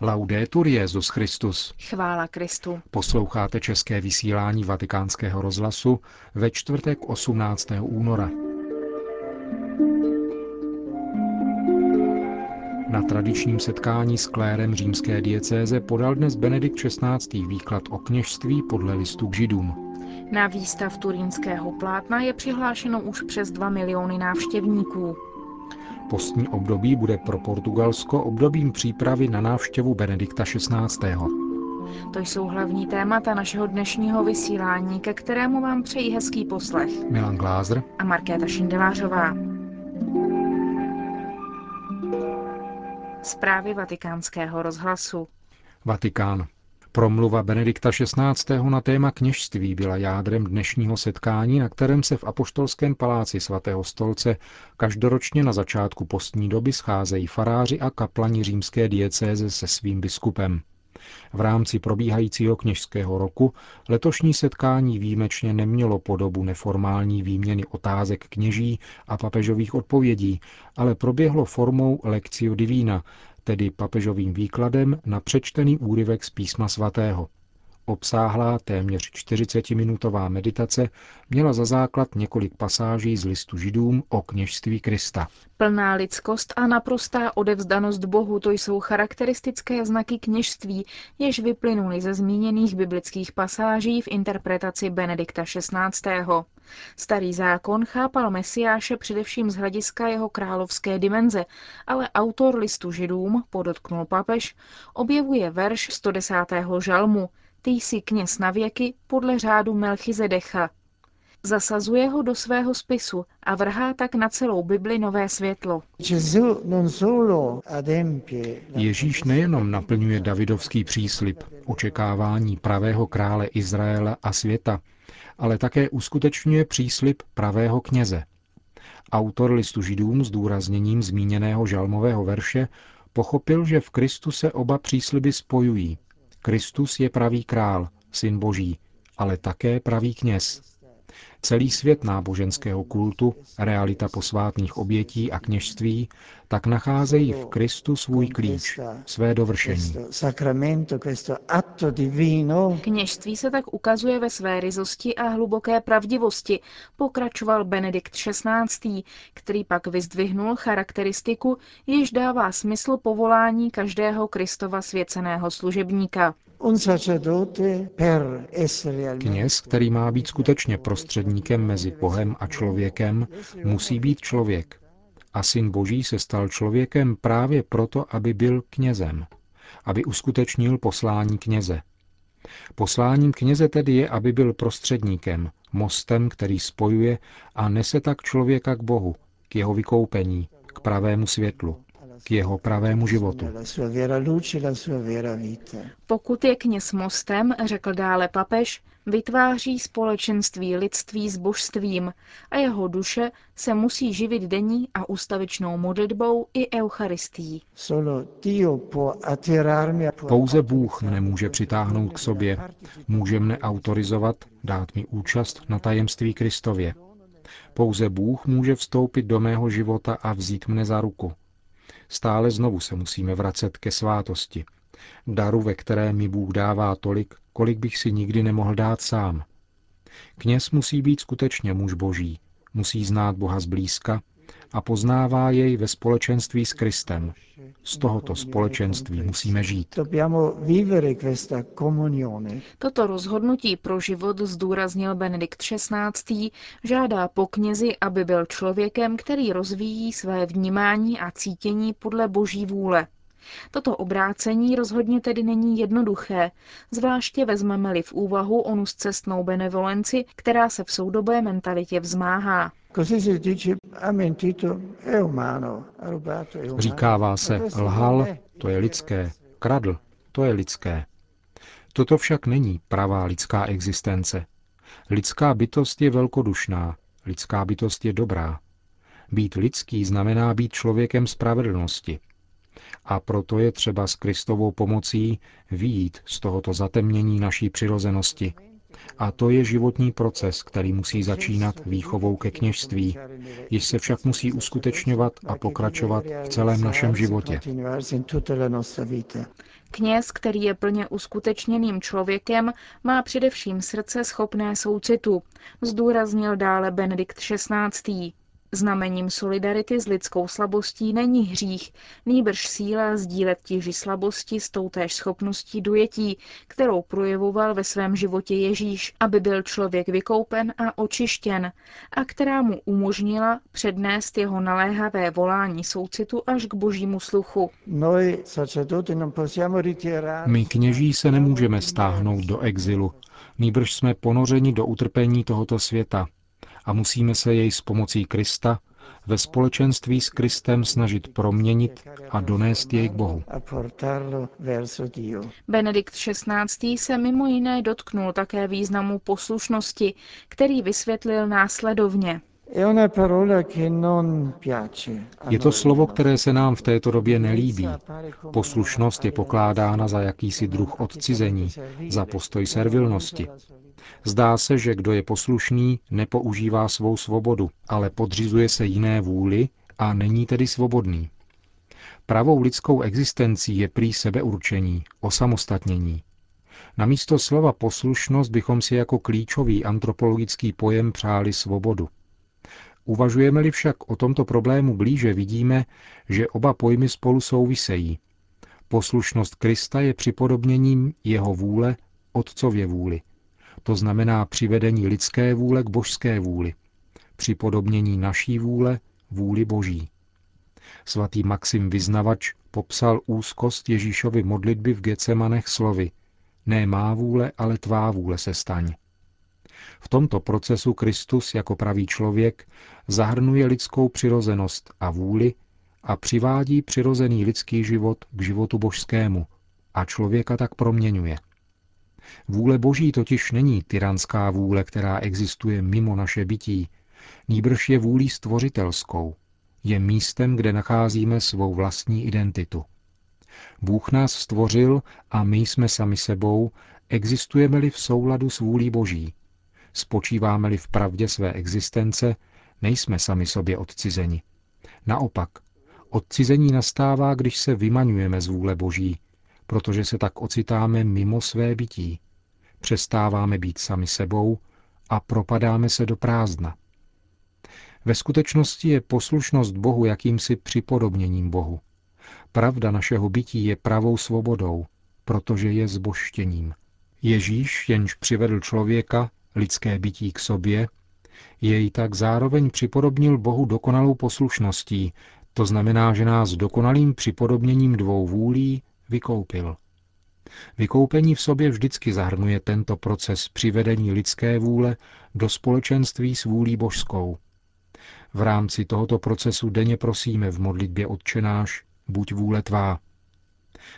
Laudetur Jezus Christus. Chvála Kristu. Posloucháte české vysílání Vatikánského rozhlasu ve čtvrtek 18. února. Na tradičním setkání s klérem římské diecéze podal dnes Benedikt XVI. výklad o kněžství podle listu k židům. Na výstav turínského plátna je přihlášeno už přes 2 miliony návštěvníků. Postní období bude pro Portugalsko obdobím přípravy na návštěvu Benedikta XVI. To jsou hlavní témata našeho dnešního vysílání, ke kterému vám přejí hezký poslech. Milan Glázer a Markéta Šindelářová. Zprávy vatikánského rozhlasu. Vatikán. Promluva Benedikta XVI. na téma kněžství byla jádrem dnešního setkání, na kterém se v Apoštolském paláci svatého stolce každoročně na začátku postní doby scházejí faráři a kaplani římské diecéze se svým biskupem. V rámci probíhajícího kněžského roku letošní setkání výjimečně nemělo podobu neformální výměny otázek kněží a papežových odpovědí, ale proběhlo formou Lectio Divina, tedy papežovým výkladem na přečtený úryvek z písma svatého. Obsáhlá téměř 40-minutová meditace měla za základ několik pasáží z listu židům o kněžství Krista. Plná lidskost a naprostá odevzdanost Bohu to jsou charakteristické znaky kněžství, jež vyplynuly ze zmíněných biblických pasáží v interpretaci Benedikta XVI. Starý zákon chápal Mesiáše především z hlediska jeho královské dimenze, ale autor listu židům, podotknul papež, objevuje verš 110. žalmu, ty jsi kněz na věky podle řádu Melchizedecha. Zasazuje ho do svého spisu a vrhá tak na celou Bibli nové světlo. Ježíš nejenom naplňuje davidovský příslip, očekávání pravého krále Izraela a světa, ale také uskutečňuje příslip pravého kněze. Autor listu židům s důrazněním zmíněného žalmového verše pochopil, že v Kristu se oba přísliby spojují. Kristus je pravý král, syn boží, ale také pravý kněz. Celý svět náboženského kultu, realita posvátných obětí a kněžství, tak nacházejí v Kristu svůj klíč, své dovršení. Kněžství se tak ukazuje ve své ryzosti a hluboké pravdivosti, pokračoval Benedikt XVI., který pak vyzdvihnul charakteristiku, jež dává smysl povolání každého Kristova svěceného služebníka. Kněz, který má být skutečně prostředníkem mezi Bohem a člověkem, musí být člověk. A syn Boží se stal člověkem právě proto, aby byl knězem, aby uskutečnil poslání kněze. Posláním kněze tedy je, aby byl prostředníkem, mostem, který spojuje a nese tak člověka k Bohu, k jeho vykoupení, k pravému světlu k jeho pravému životu. Pokud je kněz mostem, řekl dále papež, vytváří společenství lidství s božstvím a jeho duše se musí živit denní a ustavičnou modlitbou i eucharistií. Pouze Bůh mne může přitáhnout k sobě, může mne autorizovat, dát mi účast na tajemství Kristově. Pouze Bůh může vstoupit do mého života a vzít mne za ruku. Stále znovu se musíme vracet ke svátosti. Daru, ve které mi Bůh dává tolik, kolik bych si nikdy nemohl dát sám. Kněz musí být skutečně muž boží, musí znát Boha zblízka a poznává jej ve společenství s Kristem. Z tohoto společenství musíme žít. Toto rozhodnutí pro život zdůraznil Benedikt XVI. žádá po knězi, aby byl člověkem, který rozvíjí své vnímání a cítění podle boží vůle. Toto obrácení rozhodně tedy není jednoduché, zvláště vezmeme-li v úvahu onu cestnou benevolenci, která se v soudobé mentalitě vzmáhá. Říkává se, lhal, to je lidské, kradl, to je lidské. Toto však není pravá lidská existence. Lidská bytost je velkodušná, lidská bytost je dobrá. Být lidský znamená být člověkem spravedlnosti. A proto je třeba s Kristovou pomocí výjít z tohoto zatemnění naší přirozenosti, A to je životní proces, který musí začínat výchovou ke kněžství, již se však musí uskutečňovat a pokračovat v celém našem životě. Kněz, který je plně uskutečněným člověkem, má především srdce schopné soucitu, zdůraznil dále Benedikt XVI. Znamením solidarity s lidskou slabostí není hřích, nýbrž síla sdílet tíži slabosti s toutéž schopností dojetí, kterou projevoval ve svém životě Ježíš, aby byl člověk vykoupen a očištěn, a která mu umožnila přednést jeho naléhavé volání soucitu až k božímu sluchu. My kněží se nemůžeme stáhnout do exilu, nýbrž jsme ponořeni do utrpení tohoto světa, a musíme se jej s pomocí Krista ve společenství s Kristem snažit proměnit a donést jej k Bohu. Benedikt XVI. se mimo jiné dotknul také významu poslušnosti, který vysvětlil následovně. Je to slovo, které se nám v této době nelíbí. Poslušnost je pokládána za jakýsi druh odcizení, za postoj servilnosti. Zdá se, že kdo je poslušný, nepoužívá svou svobodu, ale podřizuje se jiné vůli a není tedy svobodný. Pravou lidskou existencí je prý sebeurčení, osamostatnění. Namísto slova poslušnost bychom si jako klíčový antropologický pojem přáli svobodu. Uvažujeme-li však o tomto problému blíže, vidíme, že oba pojmy spolu souvisejí. Poslušnost Krista je připodobněním jeho vůle otcově vůli. To znamená přivedení lidské vůle k božské vůli. Připodobnění naší vůle vůli boží. Svatý Maxim Vyznavač popsal úzkost Ježíšovy modlitby v Gecemanech slovy Ne má vůle, ale tvá vůle se staň. V tomto procesu Kristus jako pravý člověk zahrnuje lidskou přirozenost a vůli a přivádí přirozený lidský život k životu božskému a člověka tak proměňuje. Vůle boží totiž není tyranská vůle, která existuje mimo naše bytí, nýbrž je vůlí stvořitelskou. Je místem, kde nacházíme svou vlastní identitu. Bůh nás stvořil a my jsme sami sebou, existujeme-li v souladu s vůlí boží. Spočíváme-li v pravdě své existence, nejsme sami sobě odcizeni. Naopak, odcizení nastává, když se vymaňujeme z vůle Boží, protože se tak ocitáme mimo své bytí. Přestáváme být sami sebou a propadáme se do prázdna. Ve skutečnosti je poslušnost Bohu jakýmsi připodobněním Bohu. Pravda našeho bytí je pravou svobodou, protože je zboštěním. Ježíš, jenž přivedl člověka, lidské bytí k sobě, jej tak zároveň připodobnil Bohu dokonalou poslušností, to znamená, že nás dokonalým připodobněním dvou vůlí vykoupil. Vykoupení v sobě vždycky zahrnuje tento proces přivedení lidské vůle do společenství s vůlí božskou. V rámci tohoto procesu denně prosíme v modlitbě odčenáš, buď vůle tvá.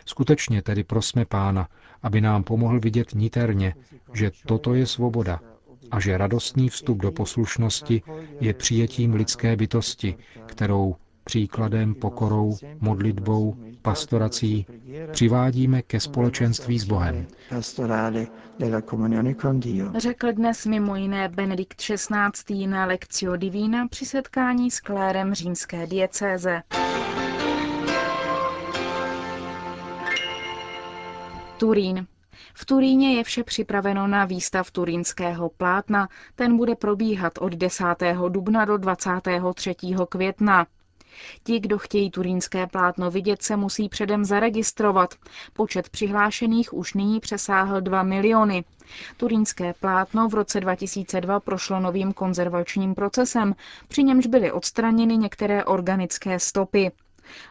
Skutečně tedy prosme Pána, aby nám pomohl vidět niterně, že toto je svoboda a že radostný vstup do poslušnosti je přijetím lidské bytosti, kterou příkladem, pokorou, modlitbou, pastorací přivádíme ke společenství s Bohem. Řekl dnes mimo jiné Benedikt XVI. na Lectio Divina při setkání s klérem římské diecéze. Turín. V Turíně je vše připraveno na výstav turínského plátna. Ten bude probíhat od 10. dubna do 23. května. Ti, kdo chtějí turínské plátno vidět, se musí předem zaregistrovat. Počet přihlášených už nyní přesáhl 2 miliony. Turínské plátno v roce 2002 prošlo novým konzervačním procesem, při němž byly odstraněny některé organické stopy.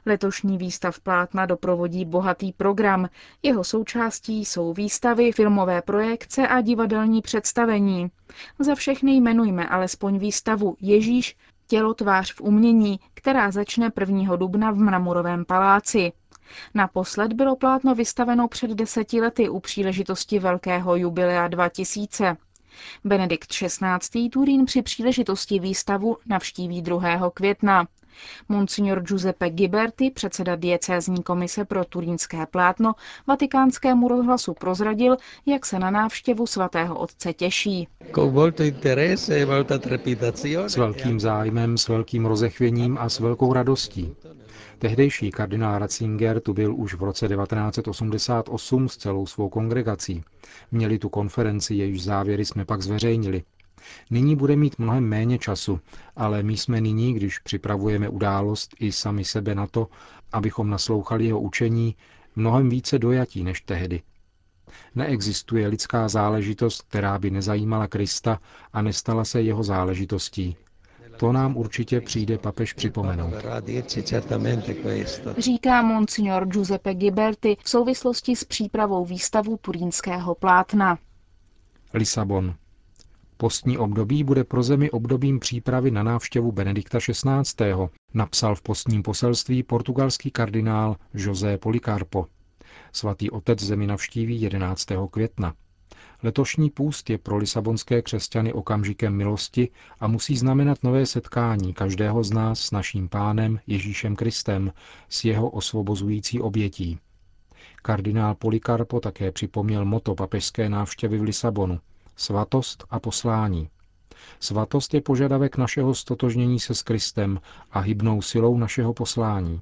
Letošní výstav plátna doprovodí bohatý program. Jeho součástí jsou výstavy, filmové projekce a divadelní představení. Za všechny jmenujme alespoň výstavu Ježíš, tělo tvář v umění, která začne 1. dubna v Mramorovém paláci. Naposled bylo plátno vystaveno před deseti lety u příležitosti Velkého jubilea 2000. Benedikt XVI. Turín při příležitosti výstavu navštíví 2. května. Monsignor Giuseppe Giberti, předseda diecézní komise pro turínské plátno, vatikánskému rozhlasu prozradil, jak se na návštěvu svatého otce těší. S velkým zájmem, s velkým rozechvěním a s velkou radostí. Tehdejší kardinál Ratzinger tu byl už v roce 1988 s celou svou kongregací. Měli tu konferenci, jejíž závěry jsme pak zveřejnili. Nyní bude mít mnohem méně času, ale my jsme nyní, když připravujeme událost i sami sebe na to, abychom naslouchali jeho učení, mnohem více dojatí než tehdy. Neexistuje lidská záležitost, která by nezajímala Krista a nestala se jeho záležitostí. To nám určitě přijde papež připomenout. Říká monsignor Giuseppe Giberti v souvislosti s přípravou výstavu turínského plátna. Lisabon. Postní období bude pro zemi obdobím přípravy na návštěvu Benedikta XVI., napsal v postním poselství portugalský kardinál José Policarpo. Svatý otec zemi navštíví 11. května. Letošní půst je pro lisabonské křesťany okamžikem milosti a musí znamenat nové setkání každého z nás s naším pánem Ježíšem Kristem, s jeho osvobozující obětí. Kardinál Polikarpo také připomněl moto papežské návštěvy v Lisabonu – svatost a poslání. Svatost je požadavek našeho stotožnění se s Kristem a hybnou silou našeho poslání.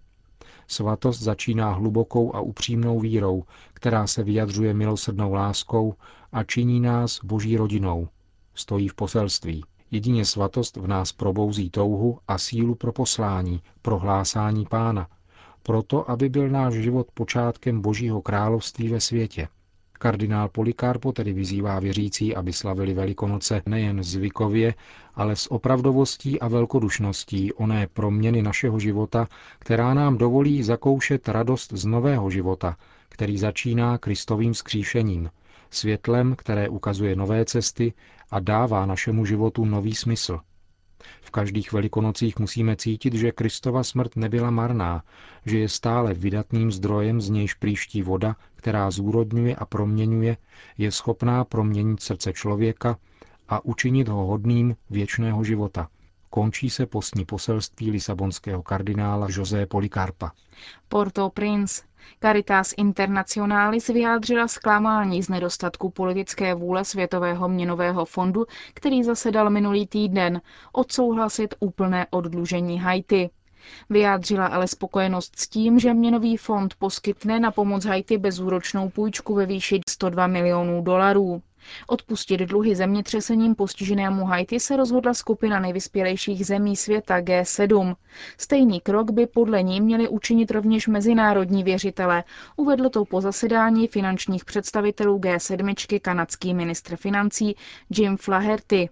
Svatost začíná hlubokou a upřímnou vírou, která se vyjadřuje milosrdnou láskou a činí nás boží rodinou. Stojí v poselství. Jedině svatost v nás probouzí touhu a sílu pro poslání, pro hlásání pána, proto, aby byl náš život počátkem božího království ve světě. Kardinál Polikarpo tedy vyzývá věřící, aby slavili Velikonoce nejen zvykově, ale s opravdovostí a velkodušností oné proměny našeho života, která nám dovolí zakoušet radost z nového života, který začíná Kristovým skříšením, světlem, které ukazuje nové cesty a dává našemu životu nový smysl. V každých velikonocích musíme cítit, že Kristova smrt nebyla marná, že je stále vydatným zdrojem, z nějž příští voda, která zúrodňuje a proměňuje, je schopná proměnit srdce člověka a učinit ho hodným věčného života. Končí se postní poselství lisabonského kardinála José Polikarpa. Porto Prince. Caritas Internationalis vyjádřila zklamání z nedostatku politické vůle Světového měnového fondu, který zasedal minulý týden, odsouhlasit úplné oddlužení Haiti. Vyjádřila ale spokojenost s tím, že měnový fond poskytne na pomoc Haiti bezúročnou půjčku ve výši 102 milionů dolarů. Odpustit dluhy zemětřesením postiženému Haiti se rozhodla skupina nejvyspělejších zemí světa G7. Stejný krok by podle ní měli učinit rovněž mezinárodní věřitele. Uvedl to po zasedání finančních představitelů G7 kanadský ministr financí Jim Flaherty.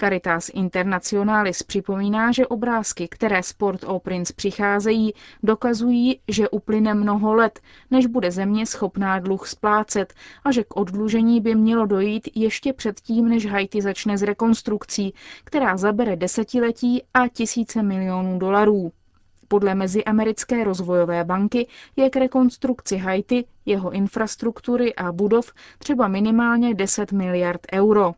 Caritas Internationalis připomíná, že obrázky, které Sport o Prince přicházejí, dokazují, že uplyne mnoho let, než bude země schopná dluh splácet a že k odlužení by mělo dojít ještě předtím, než Haiti začne s rekonstrukcí, která zabere desetiletí a tisíce milionů dolarů. Podle Meziamerické rozvojové banky je k rekonstrukci Haiti, jeho infrastruktury a budov třeba minimálně 10 miliard euro.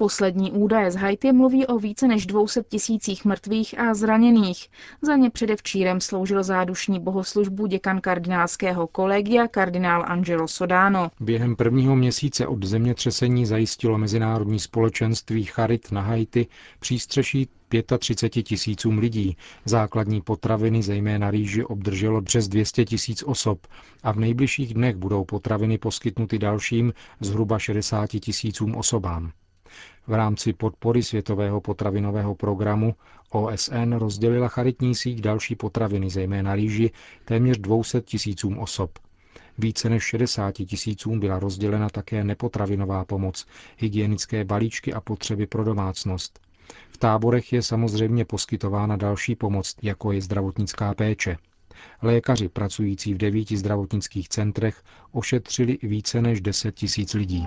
Poslední údaje z Haiti mluví o více než 200 tisících mrtvých a zraněných. Za ně předevčírem sloužil zádušní bohoslužbu děkan kardinálského kolegia kardinál Angelo Sodano. Během prvního měsíce od zemětřesení zajistilo mezinárodní společenství Charit na Haiti přístřeší 35 tisícům lidí. Základní potraviny, zejména rýži, obdrželo přes 200 tisíc osob a v nejbližších dnech budou potraviny poskytnuty dalším zhruba 60 tisícům osobám. V rámci podpory Světového potravinového programu OSN rozdělila charitní síť další potraviny, zejména rýži, téměř 200 tisícům osob. Více než 60 tisícům byla rozdělena také nepotravinová pomoc, hygienické balíčky a potřeby pro domácnost. V táborech je samozřejmě poskytována další pomoc, jako je zdravotnická péče. Lékaři pracující v devíti zdravotnických centrech ošetřili více než 10 tisíc lidí.